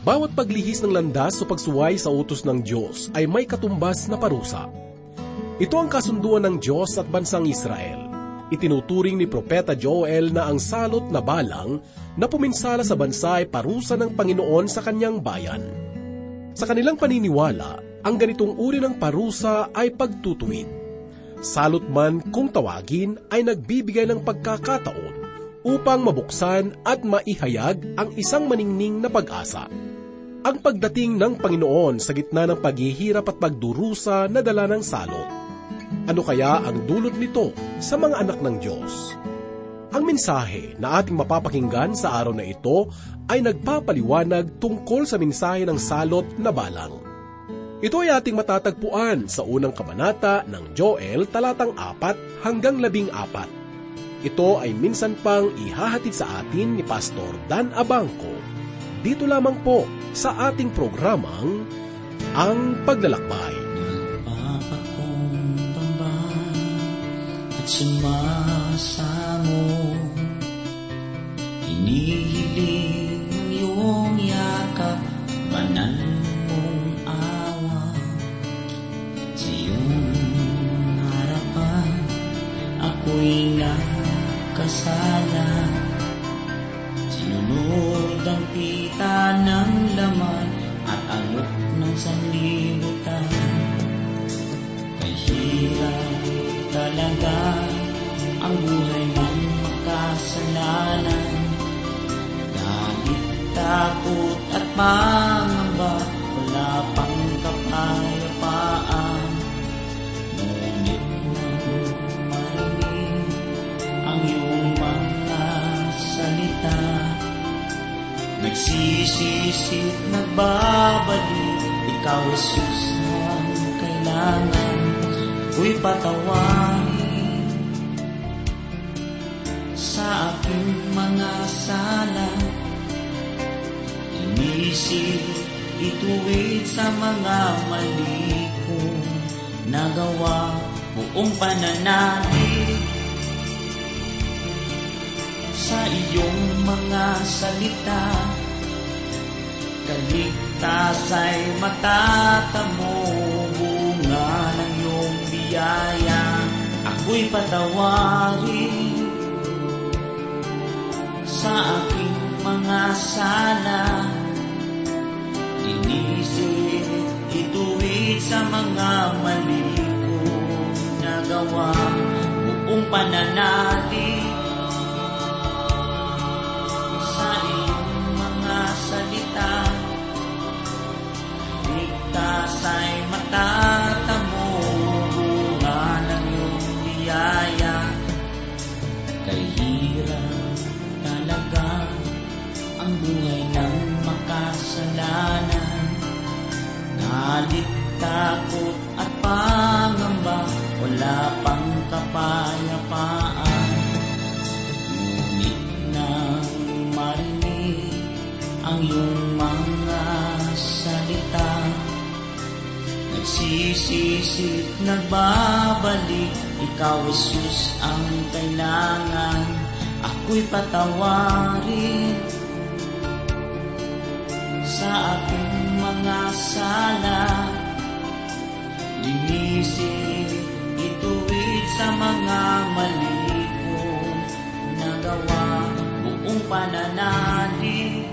Bawat paglihis ng landas o pagsuway sa utos ng Diyos ay may katumbas na parusa. Ito ang kasunduan ng Diyos at bansang Israel. Itinuturing ni Propeta Joel na ang salot na balang na puminsala sa bansa ay parusa ng Panginoon sa kanyang bayan. Sa kanilang paniniwala, ang ganitong uri ng parusa ay pagtutuwid. Salot man kung tawagin ay nagbibigay ng pagkakataon upang mabuksan at maihayag ang isang maningning na pag-asa. Ang pagdating ng Panginoon sa gitna ng paghihirap at pagdurusa na dala ng salot. Ano kaya ang dulot nito sa mga anak ng Diyos? Ang mensahe na ating mapapakinggan sa araw na ito ay nagpapaliwanag tungkol sa mensahe ng salot na balang. Ito ay ating matatagpuan sa unang kabanata ng Joel talatang 4 hanggang 14. Ito ay minsan pang ihahatid sa atin ni Pastor Dan Abangco dito lamang po sa ating programang Ang Paglalakbay. At sumasamo Hinihiling ang iyong yakap Banan mong awa Sa iyong harapan Ako'y nakasala Sinunod ang pita ng laman At alok ng sanlibutan. Kay hirap talaga Ang buhay ng makasalanan Galit, takot at pangamba Nagsisisit, nagbabalik. Ikaw, Jesus, ang kailangan Ko'y patawarin. Sa aking mga sala Inisip, ituwid sa mga mali kong nagawa Buong pananalig sa iyong mga salita Kaligtas ay matatamo. Bunga ng iyong biyaya. Ako'y patawarin Sa aking mga sala. Inisip, ituwid sa mga mali kong nagawa. Buong pananalig takot at pangamba Wala pang kapayapaan. Ngunit nang marinig ang iyong mga salita Nagsisisit, nagbabalik Ikaw, Jesus, ang kailangan Ako'y patawarin. Sa aking mga sala Linisin, ituwid sa mga mali kong nagawa buong pananalig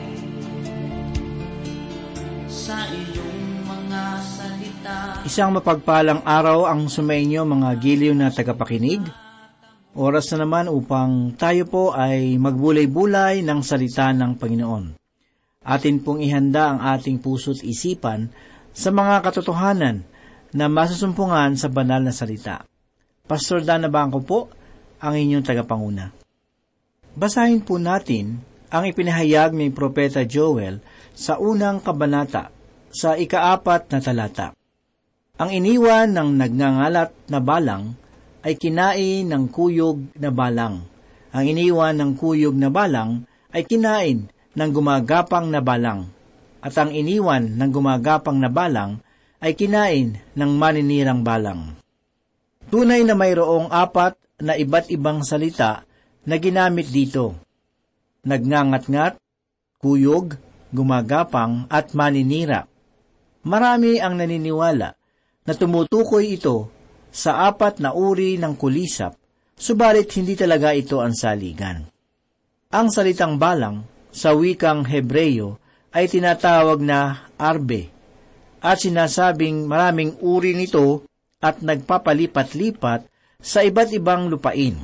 sa iyong mga salita. Isang mapagpalang araw ang sumainyo mga giliw na tagapakinig. Oras na naman upang tayo po ay magbulay-bulay ng salita ng Panginoon. Atin pong ihanda ang ating puso't isipan sa mga katotohanan na masusumpungan sa banal na salita. Pastor Dana Bangko po, ang inyong tagapanguna. Basahin po natin ang ipinahayag ni Propeta Joel sa unang kabanata sa ikaapat na talata. Ang iniwan ng nagngangalat na balang ay kinain ng kuyog na balang. Ang iniwan ng kuyog na balang ay kinain ng gumagapang na balang. At ang iniwan ng gumagapang na balang ay kinain ng maninirang balang. Tunay na mayroong apat na iba't ibang salita na ginamit dito. Nagngangat-ngat, kuyog, gumagapang at maninira. Marami ang naniniwala na tumutukoy ito sa apat na uri ng kulisap, subalit hindi talaga ito ang saligan. Ang salitang balang sa wikang Hebreyo ay tinatawag na arbe at sinasabing maraming uri nito at nagpapalipat-lipat sa iba't ibang lupain.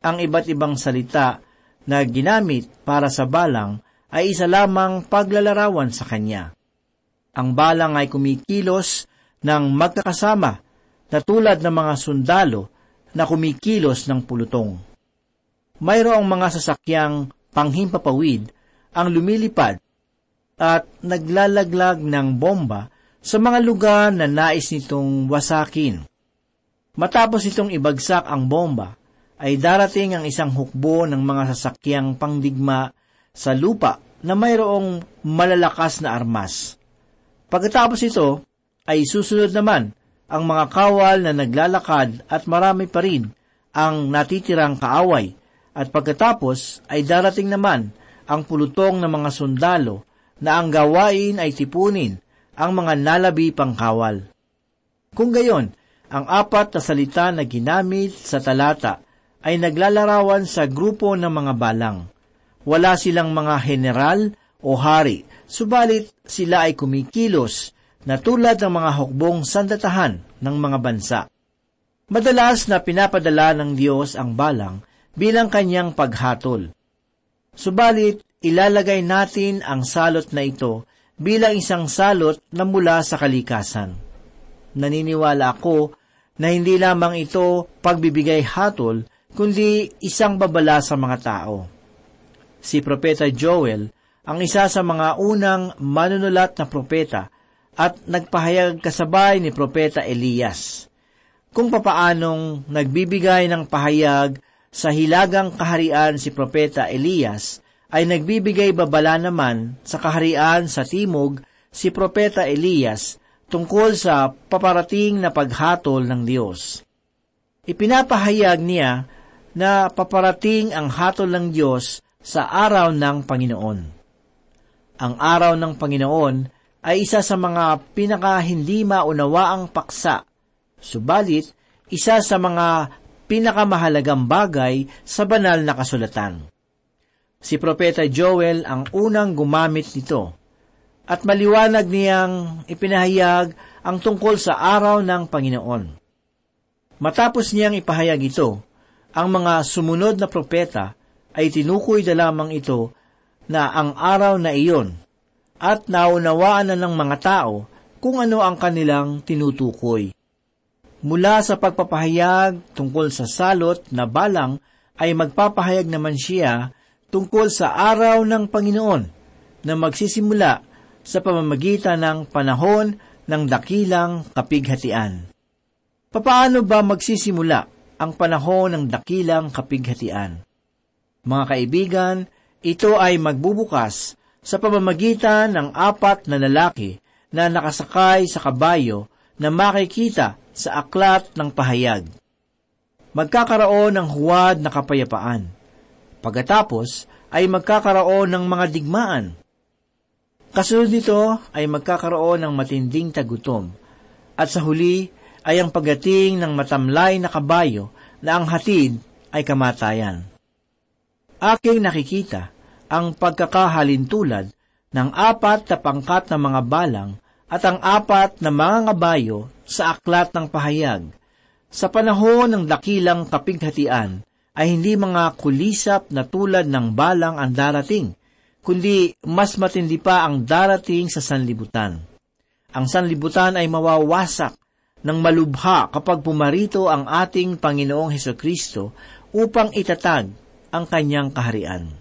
Ang iba't ibang salita na ginamit para sa balang ay isa lamang paglalarawan sa kanya. Ang balang ay kumikilos ng magkakasama na tulad ng mga sundalo na kumikilos ng pulutong. Mayroong mga sasakyang panghimpapawid ang lumilipad at naglalaglag ng bomba sa mga lugar na nais nitong wasakin. Matapos itong ibagsak ang bomba, ay darating ang isang hukbo ng mga sasakyang pangdigma sa lupa na mayroong malalakas na armas. Pagkatapos ito, ay susunod naman ang mga kawal na naglalakad at marami pa rin ang natitirang kaaway at pagkatapos ay darating naman ang pulutong ng mga sundalo na ang gawain ay tipunin ang mga nalabi pang kawal. Kung gayon, ang apat na salita na ginamit sa talata ay naglalarawan sa grupo ng mga balang. Wala silang mga general o hari, subalit sila ay kumikilos na tulad ng mga hukbong sandatahan ng mga bansa. Madalas na pinapadala ng Diyos ang balang bilang kanyang paghatol. Subalit, ilalagay natin ang salot na ito bilang isang salot na mula sa kalikasan. Naniniwala ako na hindi lamang ito pagbibigay hatol, kundi isang babala sa mga tao. Si Propeta Joel ang isa sa mga unang manunulat na propeta at nagpahayag kasabay ni Propeta Elias kung papaanong nagbibigay ng pahayag sa hilagang kaharian si Propeta Elias ay nagbibigay babala naman sa kaharian sa timog si Propeta Elias tungkol sa paparating na paghatol ng Diyos. Ipinapahayag niya na paparating ang hatol ng Diyos sa araw ng Panginoon. Ang araw ng Panginoon ay isa sa mga pinaka hindi maunawaang paksa, subalit isa sa mga pinakamahalagang bagay sa banal na kasulatan. Si Propeta Joel ang unang gumamit nito, at maliwanag niyang ipinahayag ang tungkol sa araw ng Panginoon. Matapos niyang ipahayag ito, ang mga sumunod na propeta ay tinukoy na lamang ito na ang araw na iyon at naunawaan na ng mga tao kung ano ang kanilang tinutukoy. Mula sa pagpapahayag tungkol sa salot na balang ay magpapahayag naman siya tungkol sa araw ng Panginoon na magsisimula sa pamamagitan ng panahon ng dakilang kapighatian. Papaano ba magsisimula ang panahon ng dakilang kapighatian? Mga kaibigan, ito ay magbubukas sa pamamagitan ng apat na lalaki na nakasakay sa kabayo na makikita sa aklat ng pahayag. Magkakaroon ng huwad na kapayapaan. Pagkatapos ay magkakaroon ng mga digmaan. Kasunod nito ay magkakaroon ng matinding tagutom. At sa huli ay ang pagdating ng matamlay na kabayo na ang hatid ay kamatayan. Aking nakikita ang pagkakahalintulad ng apat na pangkat ng mga balang at ang apat na mga ngabayo sa aklat ng pahayag. Sa panahon ng dakilang kapighatian ay hindi mga kulisap na tulad ng balang ang darating, kundi mas matindi pa ang darating sa sanlibutan. Ang sanlibutan ay mawawasak ng malubha kapag pumarito ang ating Panginoong Heso Kristo upang itatag ang kanyang kaharian.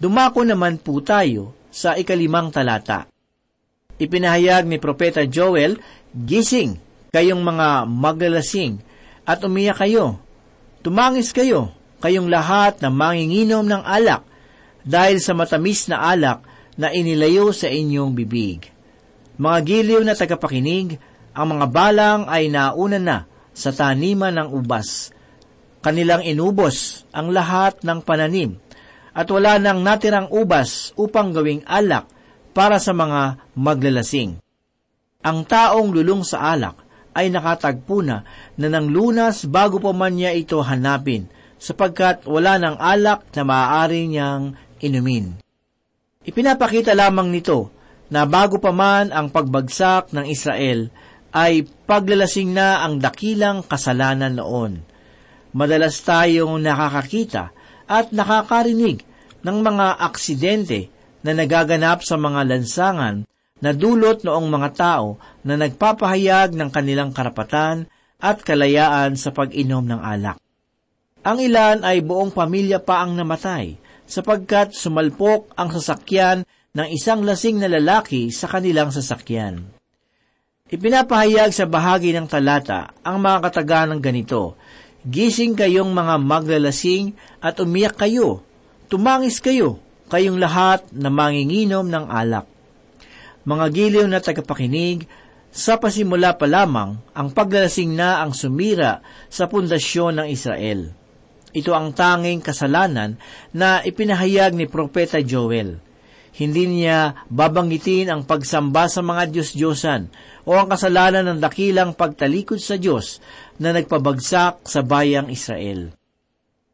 Dumako naman po tayo sa ikalimang talata. Ipinahayag ni Propeta Joel, Gising, kayong mga magalasing, at umiyak kayo. Tumangis kayo, kayong lahat na manginginom ng alak, dahil sa matamis na alak na inilayo sa inyong bibig. Mga giliw na tagapakinig, ang mga balang ay nauna na sa taniman ng ubas. Kanilang inubos ang lahat ng pananim at wala nang natirang ubas upang gawing alak para sa mga maglalasing. Ang taong lulong sa alak ay nakatagpo na na ng lunas bago pa man niya ito hanapin, sapagkat wala ng alak na maaari niyang inumin. Ipinapakita lamang nito na bago pa man ang pagbagsak ng Israel, ay paglalasing na ang dakilang kasalanan noon. Madalas tayong nakakakita at nakakarinig ng mga aksidente na nagaganap sa mga lansangan na dulot noong mga tao na nagpapahayag ng kanilang karapatan at kalayaan sa pag-inom ng alak. Ang ilan ay buong pamilya pa ang namatay sapagkat sumalpok ang sasakyan ng isang lasing na lalaki sa kanilang sasakyan. Ipinapahayag sa bahagi ng talata ang mga kataga ng ganito, Gising kayong mga maglalasing at umiyak kayo. Tumangis kayo, kayong lahat na manginginom ng alak. Mga giliw na tagapakinig, sa pasimula pa lamang, ang paglalasing na ang sumira sa pundasyon ng Israel. Ito ang tanging kasalanan na ipinahayag ni Propeta Joel. Hindi niya babanggitin ang pagsamba sa mga Diyos-Diyosan o ang kasalanan ng dakilang pagtalikod sa Diyos na nagpabagsak sa bayang Israel.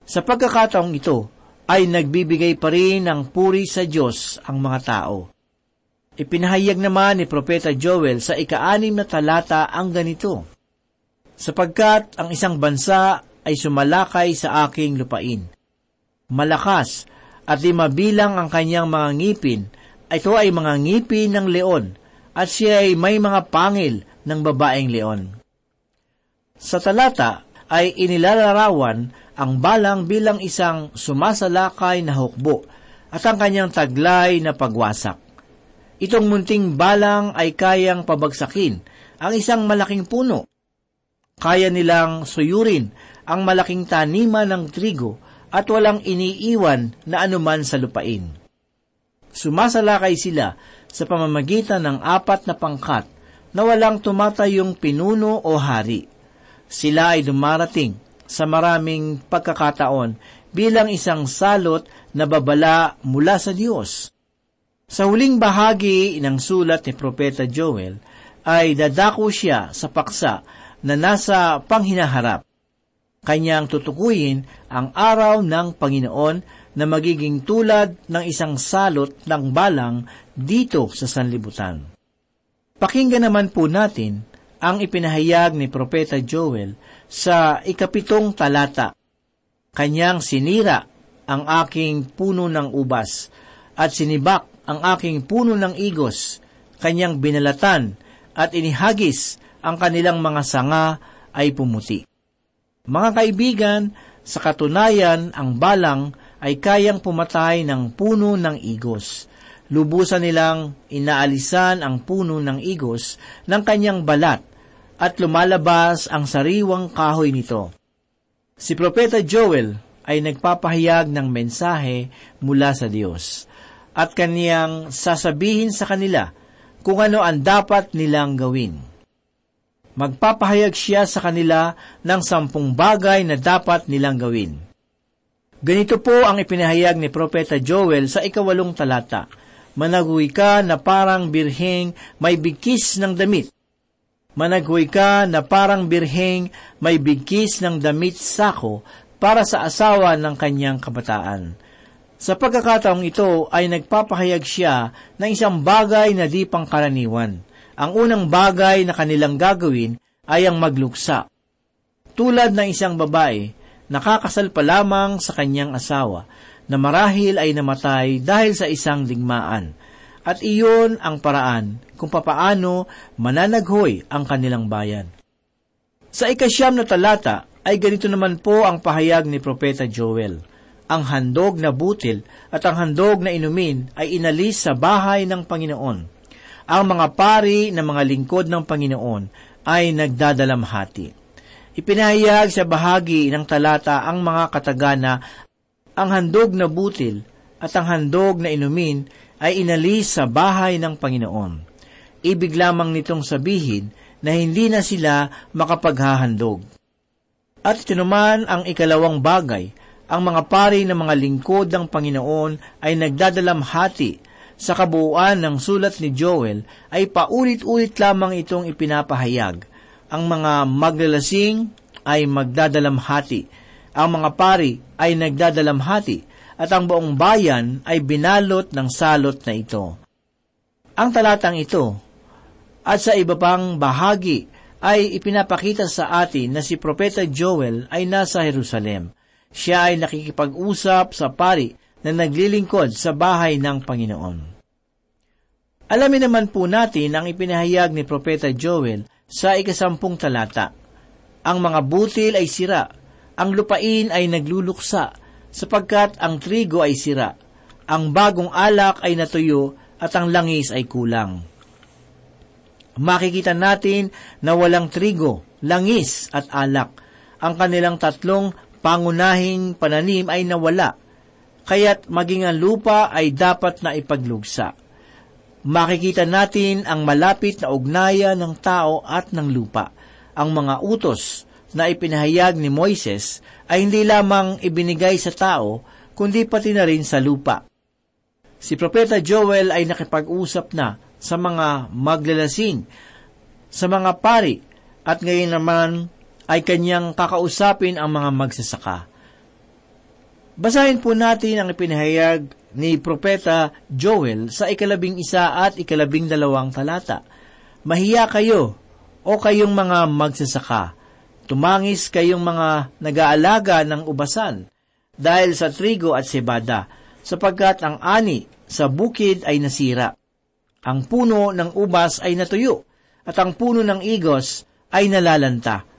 Sa pagkakataong ito, ay nagbibigay pa rin ng puri sa Diyos ang mga tao. Ipinahayag naman ni Propeta Joel sa ikaanim na talata ang ganito, Sapagkat ang isang bansa ay sumalakay sa aking lupain. Malakas at di mabilang ang kanyang mga ngipin, ito ay mga ngipin ng leon, at siya ay may mga pangil ng babaeng leon. Sa talata ay inilalarawan ang balang bilang isang sumasalakay na hukbo at ang kanyang taglay na pagwasak. Itong munting balang ay kayang pabagsakin ang isang malaking puno. Kaya nilang suyurin ang malaking taniman ng trigo at walang iniiwan na anuman sa lupain. Sumasalakay sila sa pamamagitan ng apat na pangkat na walang tumatayong pinuno o hari. Sila ay dumarating sa maraming pagkakataon bilang isang salot na babala mula sa Diyos. Sa huling bahagi ng sulat ni Propeta Joel, ay dadako siya sa paksa na nasa panghinaharap kanyang tutukuyin ang araw ng Panginoon na magiging tulad ng isang salot ng balang dito sa sanlibutan. Pakinggan naman po natin ang ipinahayag ni Propeta Joel sa ikapitong talata. Kanyang sinira ang aking puno ng ubas at sinibak ang aking puno ng igos, kanyang binalatan at inihagis ang kanilang mga sanga ay pumuti. Mga kaibigan, sa katunayan, ang balang ay kayang pumatay ng puno ng igos. Lubusan nilang inaalisan ang puno ng igos ng kanyang balat at lumalabas ang sariwang kahoy nito. Si Propeta Joel ay nagpapahayag ng mensahe mula sa Diyos at kaniyang sasabihin sa kanila kung ano ang dapat nilang gawin magpapahayag siya sa kanila ng sampung bagay na dapat nilang gawin. Ganito po ang ipinahayag ni Propeta Joel sa ikawalong talata. Managuy ka na parang birheng may bigkis ng damit. Managuy ka na parang birheng may bigkis ng damit sako para sa asawa ng kanyang kabataan. Sa pagkakataong ito ay nagpapahayag siya ng isang bagay na di pangkaraniwan ang unang bagay na kanilang gagawin ay ang magluksa. Tulad ng isang babae, nakakasal pa lamang sa kanyang asawa na marahil ay namatay dahil sa isang digmaan. At iyon ang paraan kung papaano mananaghoy ang kanilang bayan. Sa ikasyam na talata ay ganito naman po ang pahayag ni Propeta Joel. Ang handog na butil at ang handog na inumin ay inalis sa bahay ng Panginoon ang mga pari ng mga lingkod ng Panginoon ay nagdadalamhati. Ipinahayag sa bahagi ng talata ang mga katagana ang handog na butil at ang handog na inumin ay inalis sa bahay ng Panginoon. Ibig lamang nitong sabihin na hindi na sila makapaghahandog. At ito naman ang ikalawang bagay, ang mga pari ng mga lingkod ng Panginoon ay nagdadalamhati Sa kabuuan ng sulat ni Joel ay paulit-ulit lamang itong ipinapahayag. Ang mga maglalasing ay magdadalamhati, ang mga pari ay nagdadalamhati, at ang buong bayan ay binalot ng salot na ito. Ang talatang ito at sa iba pang bahagi ay ipinapakita sa atin na si Propeta Joel ay nasa Jerusalem. Siya ay nakikipag-usap sa pari na naglilingkod sa bahay ng Panginoon. Alamin naman po natin ang ipinahayag ni Propeta Joel sa ikasampung talata. Ang mga butil ay sira, ang lupain ay nagluluksa, sapagkat ang trigo ay sira, ang bagong alak ay natuyo, at ang langis ay kulang. Makikita natin na walang trigo, langis at alak. Ang kanilang tatlong pangunahing pananim ay nawala, kaya't maging ang lupa ay dapat na ipaglugsa. Makikita natin ang malapit na ugnayan ng tao at ng lupa. Ang mga utos na ipinahayag ni Moises ay hindi lamang ibinigay sa tao, kundi pati na rin sa lupa. Si Propeta Joel ay nakipag-usap na sa mga maglalasing, sa mga pari, at ngayon naman ay kanyang kakausapin ang mga magsasaka. Basahin po natin ang ipinahayag ni Propeta Joel sa ikalabing isa at ikalabing dalawang talata. Mahiya kayo, o kayong mga magsasaka. Tumangis kayong mga nag-aalaga ng ubasan, dahil sa trigo at sebada, sapagkat ang ani sa bukid ay nasira. Ang puno ng ubas ay natuyo, at ang puno ng igos ay nalalanta.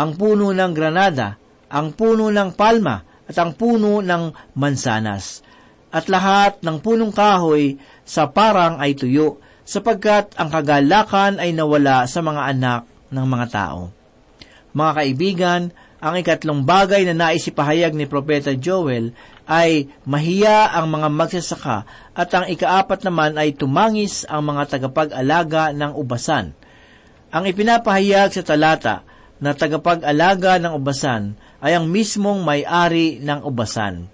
Ang puno ng granada, ang puno ng palma, at ang puno ng mansanas. At lahat ng punong kahoy sa parang ay tuyo, sapagkat ang kagalakan ay nawala sa mga anak ng mga tao. Mga kaibigan, ang ikatlong bagay na naisipahayag ni Propeta Joel ay mahiya ang mga magsasaka at ang ikaapat naman ay tumangis ang mga tagapag-alaga ng ubasan. Ang ipinapahayag sa talata na tagapag-alaga ng ubasan ay ang mismong may-ari ng ubasan.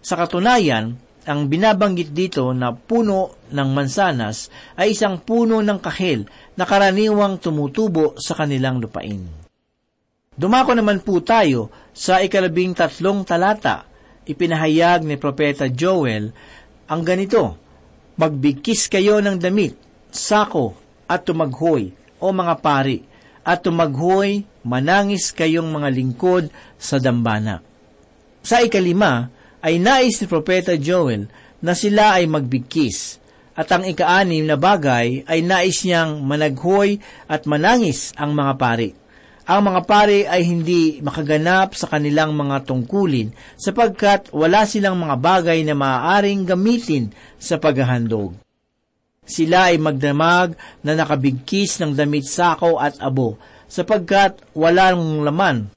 Sa katunayan, ang binabanggit dito na puno ng mansanas ay isang puno ng kahil na karaniwang tumutubo sa kanilang lupain. Dumako naman po tayo sa ikalabing tatlong talata. Ipinahayag ni Propeta Joel ang ganito, Magbigkis kayo ng damit, sako, at tumaghoy, o mga pari, at tumaghoy, manangis kayong mga lingkod sa dambana. Sa ikalima, ay nais ni Propeta Joel na sila ay magbigkis, at ang ikaanim na bagay ay nais niyang managhoy at manangis ang mga pari ang mga pare ay hindi makaganap sa kanilang mga tungkulin sapagkat wala silang mga bagay na maaaring gamitin sa paghahandog. Sila ay magdamag na nakabigkis ng damit sako at abo sapagkat walang laman.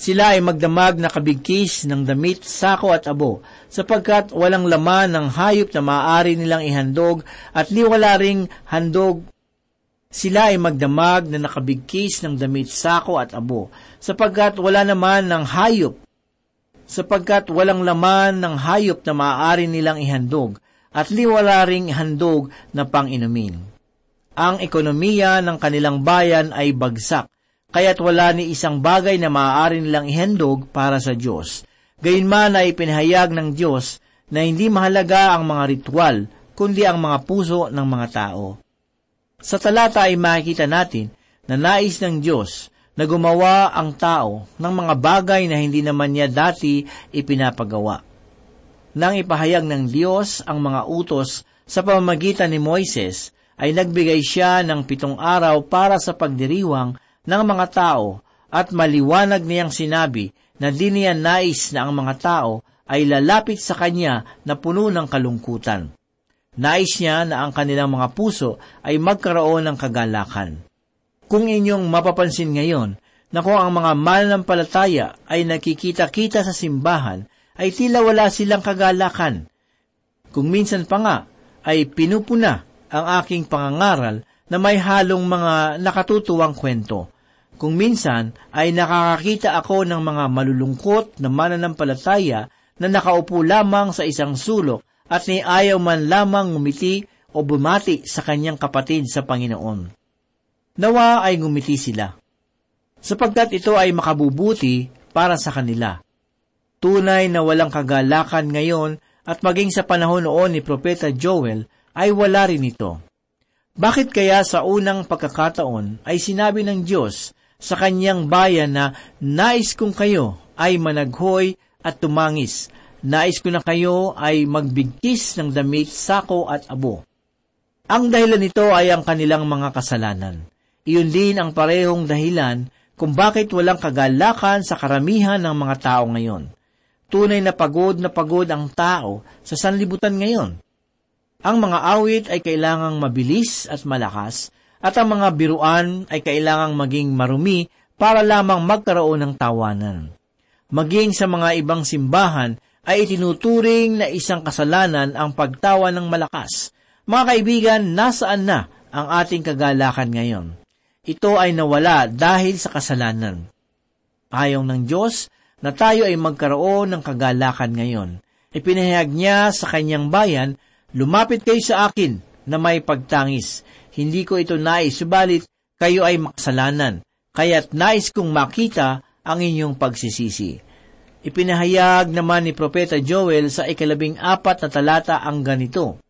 Sila ay magdamag na kabigkis ng damit, sako at abo, sapagkat walang laman ng hayop na maaari nilang ihandog at ni wala ring handog sila ay magdamag na nakabigkis ng damit sako at abo, sapagkat wala naman ng hayop, sapagkat walang laman ng hayop na maaari nilang ihandog, at liwala ring handog na panginumin. Ang ekonomiya ng kanilang bayan ay bagsak, kaya't wala ni isang bagay na maaari nilang ihandog para sa Diyos. Gayunman ay pinahayag ng Diyos na hindi mahalaga ang mga ritual, kundi ang mga puso ng mga tao. Sa talata ay makikita natin na nais ng Diyos na gumawa ang tao ng mga bagay na hindi naman niya dati ipinapagawa. Nang ipahayag ng Diyos ang mga utos sa pamamagitan ni Moises, ay nagbigay siya ng pitong araw para sa pagdiriwang ng mga tao at maliwanag niyang sinabi na di niya nais na ang mga tao ay lalapit sa kanya na puno ng kalungkutan. Nais niya na ang kanilang mga puso ay magkaroon ng kagalakan. Kung inyong mapapansin ngayon na kung ang mga mananampalataya ay nakikita-kita sa simbahan, ay tila wala silang kagalakan. Kung minsan pa nga ay pinupuna ang aking pangangaral na may halong mga nakatutuwang kwento. Kung minsan ay nakakakita ako ng mga malulungkot na mananampalataya na nakaupo lamang sa isang sulok at ni ayaw man lamang ngumiti o bumati sa kanyang kapatid sa Panginoon. Nawa ay ngumiti sila, sapagkat ito ay makabubuti para sa kanila. Tunay na walang kagalakan ngayon at maging sa panahon noon ni Propeta Joel ay wala rin ito. Bakit kaya sa unang pagkakataon ay sinabi ng Diyos sa kanyang bayan na nais kong kayo ay managhoy at tumangis, nais ko na kayo ay magbigkis ng damit, sako at abo. Ang dahilan nito ay ang kanilang mga kasalanan. Iyon din ang parehong dahilan kung bakit walang kagalakan sa karamihan ng mga tao ngayon. Tunay na pagod na pagod ang tao sa sanlibutan ngayon. Ang mga awit ay kailangang mabilis at malakas, at ang mga biruan ay kailangang maging marumi para lamang magkaroon ng tawanan. Maging sa mga ibang simbahan ay itinuturing na isang kasalanan ang pagtawa ng malakas. Mga kaibigan, nasaan na ang ating kagalakan ngayon? Ito ay nawala dahil sa kasalanan. Ayaw ng Diyos na tayo ay magkaroon ng kagalakan ngayon. Ipinahayag niya sa kanyang bayan, Lumapit kayo sa akin na may pagtangis. Hindi ko ito nais, subalit kayo ay makasalanan, kaya't nais kong makita ang inyong pagsisisi. Ipinahayag naman ni Propeta Joel sa ikalabing apat na talata ang ganito,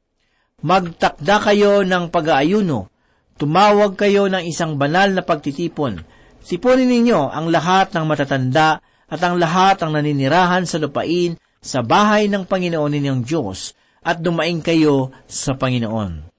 Magtakda kayo ng pag-aayuno, tumawag kayo ng isang banal na pagtitipon, sipunin ninyo ang lahat ng matatanda at ang lahat ng naninirahan sa lupain sa bahay ng Panginoon ninyong Diyos at dumaing kayo sa Panginoon.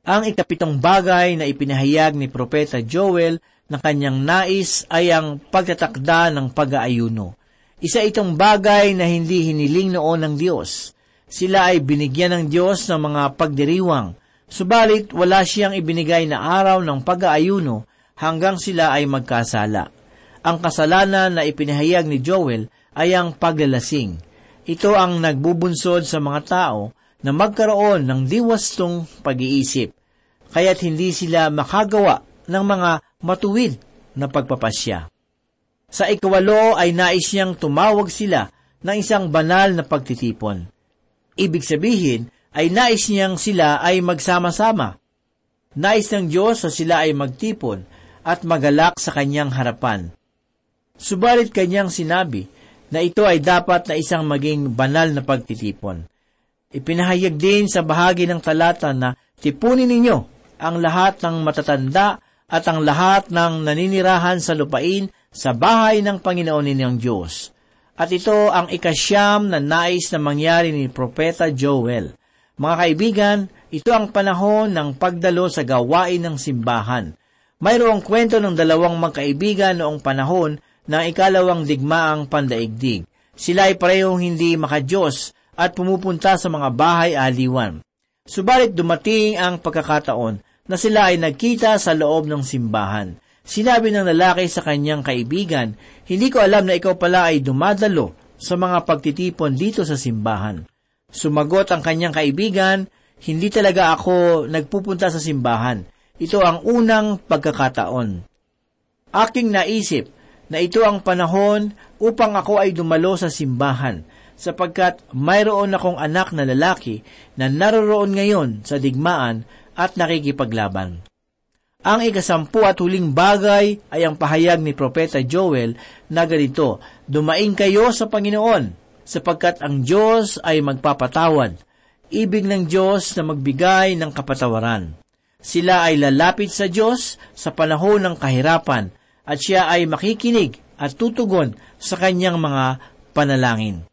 Ang ikapitong bagay na ipinahayag ni Propeta Joel na kanyang nais ay ang pagtatakda ng pag-aayuno. Isa itong bagay na hindi hiniling noon ng Diyos. Sila ay binigyan ng Diyos ng mga pagdiriwang, subalit wala siyang ibinigay na araw ng pag-aayuno hanggang sila ay magkasala. Ang kasalanan na ipinahayag ni Joel ay ang paglalasing. Ito ang nagbubunsod sa mga tao na magkaroon ng diwastong pag-iisip, kaya't hindi sila makagawa ng mga matuwid na pagpapasya. Sa ikawalo ay nais niyang tumawag sila ng isang banal na pagtitipon. Ibig sabihin ay nais niyang sila ay magsama-sama. Nais ng Diyos na sila ay magtipon at magalak sa kanyang harapan. Subalit kanyang sinabi na ito ay dapat na isang maging banal na pagtitipon. Ipinahayag din sa bahagi ng talata na tipunin ninyo ang lahat ng matatanda at ang lahat ng naninirahan sa lupain sa bahay ng Panginoon ninyong Diyos. At ito ang ikasyam na nais na mangyari ni Propeta Joel. Mga kaibigan, ito ang panahon ng pagdalo sa gawain ng simbahan. Mayroong kwento ng dalawang magkaibigan noong panahon ng ikalawang digmaang pandaigdig. Sila ay parehong hindi makadiyos at pumupunta sa mga bahay aliwan. Subalit dumating ang pagkakataon na sila ay nagkita sa loob ng simbahan. Sinabi ng lalaki sa kanyang kaibigan, Hindi ko alam na ikaw pala ay dumadalo sa mga pagtitipon dito sa simbahan. Sumagot ang kanyang kaibigan, Hindi talaga ako nagpupunta sa simbahan. Ito ang unang pagkakataon. Aking naisip na ito ang panahon upang ako ay dumalo sa simbahan, sapagkat mayroon akong anak na lalaki na naroroon ngayon sa digmaan at nakikipaglaban. Ang ikasampu at huling bagay ay ang pahayag ni Propeta Joel na ganito, Dumaing kayo sa Panginoon, sapagkat ang Diyos ay magpapatawad. Ibig ng Diyos na magbigay ng kapatawaran. Sila ay lalapit sa Diyos sa panahon ng kahirapan at siya ay makikinig at tutugon sa kanyang mga panalangin.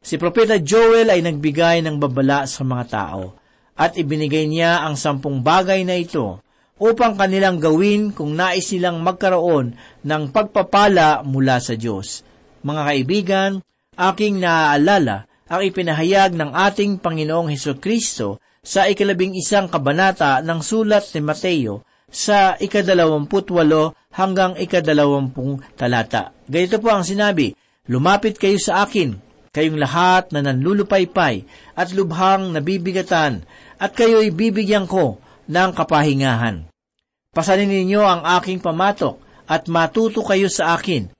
Si Propeta Joel ay nagbigay ng babala sa mga tao at ibinigay niya ang sampung bagay na ito upang kanilang gawin kung nais nilang magkaroon ng pagpapala mula sa Diyos. Mga kaibigan, aking naaalala ang ipinahayag ng ating Panginoong Heso Kristo sa ikalabing isang kabanata ng sulat ni Mateo sa ikadalawamputwalo hanggang ikadalawampung talata. Ganito po ang sinabi, Lumapit kayo sa akin, kayong lahat na nanlulupaypay at lubhang nabibigatan, at kayo'y bibigyan ko ng kapahingahan. Pasanin ninyo ang aking pamatok at matuto kayo sa akin,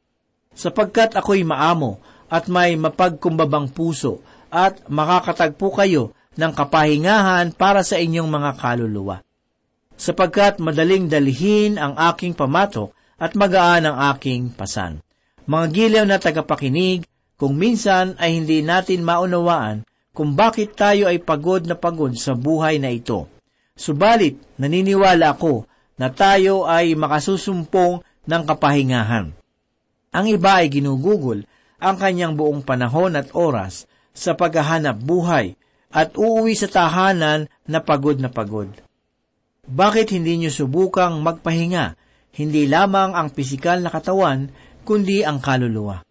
sapagkat ako'y maamo at may mapagkumbabang puso at makakatagpo kayo ng kapahingahan para sa inyong mga kaluluwa. Sapagkat madaling dalhin ang aking pamatok at magaan ang aking pasan. Mga gilaw na tagapakinig, kung minsan ay hindi natin maunawaan kung bakit tayo ay pagod na pagod sa buhay na ito. Subalit, naniniwala ako na tayo ay makasusumpong ng kapahingahan. Ang iba ay ginugugol ang kanyang buong panahon at oras sa paghahanap buhay at uuwi sa tahanan na pagod na pagod. Bakit hindi niyo subukang magpahinga, hindi lamang ang pisikal na katawan, kundi ang kaluluwa?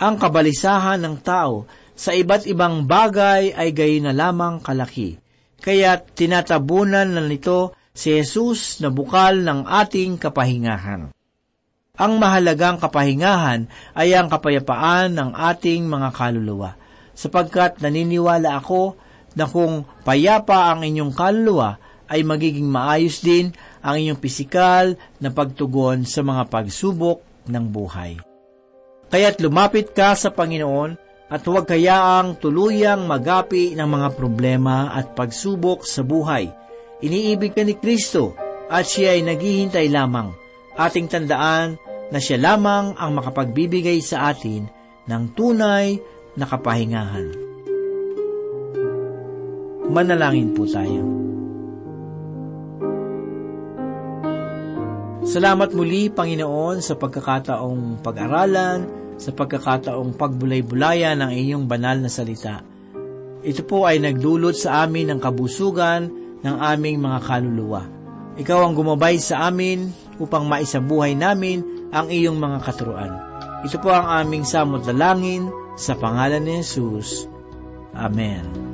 Ang kabalisahan ng tao sa iba't ibang bagay ay gayon na lamang kalaki, kaya tinatabunan na nito si Jesus na bukal ng ating kapahingahan. Ang mahalagang kapahingahan ay ang kapayapaan ng ating mga kaluluwa sapagkat naniniwala ako na kung payapa ang inyong kaluluwa, ay magiging maayos din ang inyong pisikal na pagtugon sa mga pagsubok ng buhay. Kaya't lumapit ka sa Panginoon at huwag kayaang tuluyang magapi ng mga problema at pagsubok sa buhay. Iniibig ka ni Kristo at siya ay naghihintay lamang. Ating tandaan na siya lamang ang makapagbibigay sa atin ng tunay na kapahingahan. Manalangin po tayo. Salamat muli, Panginoon, sa pagkakataong pag-aralan, sa pagkakataong pagbulay-bulayan ng inyong banal na salita. Ito po ay nagdulot sa amin ng kabusugan ng aming mga kaluluwa. Ikaw ang gumabay sa amin upang maisabuhay namin ang iyong mga katuruan. Ito po ang aming samot dalangin sa pangalan ni Jesus. Amen.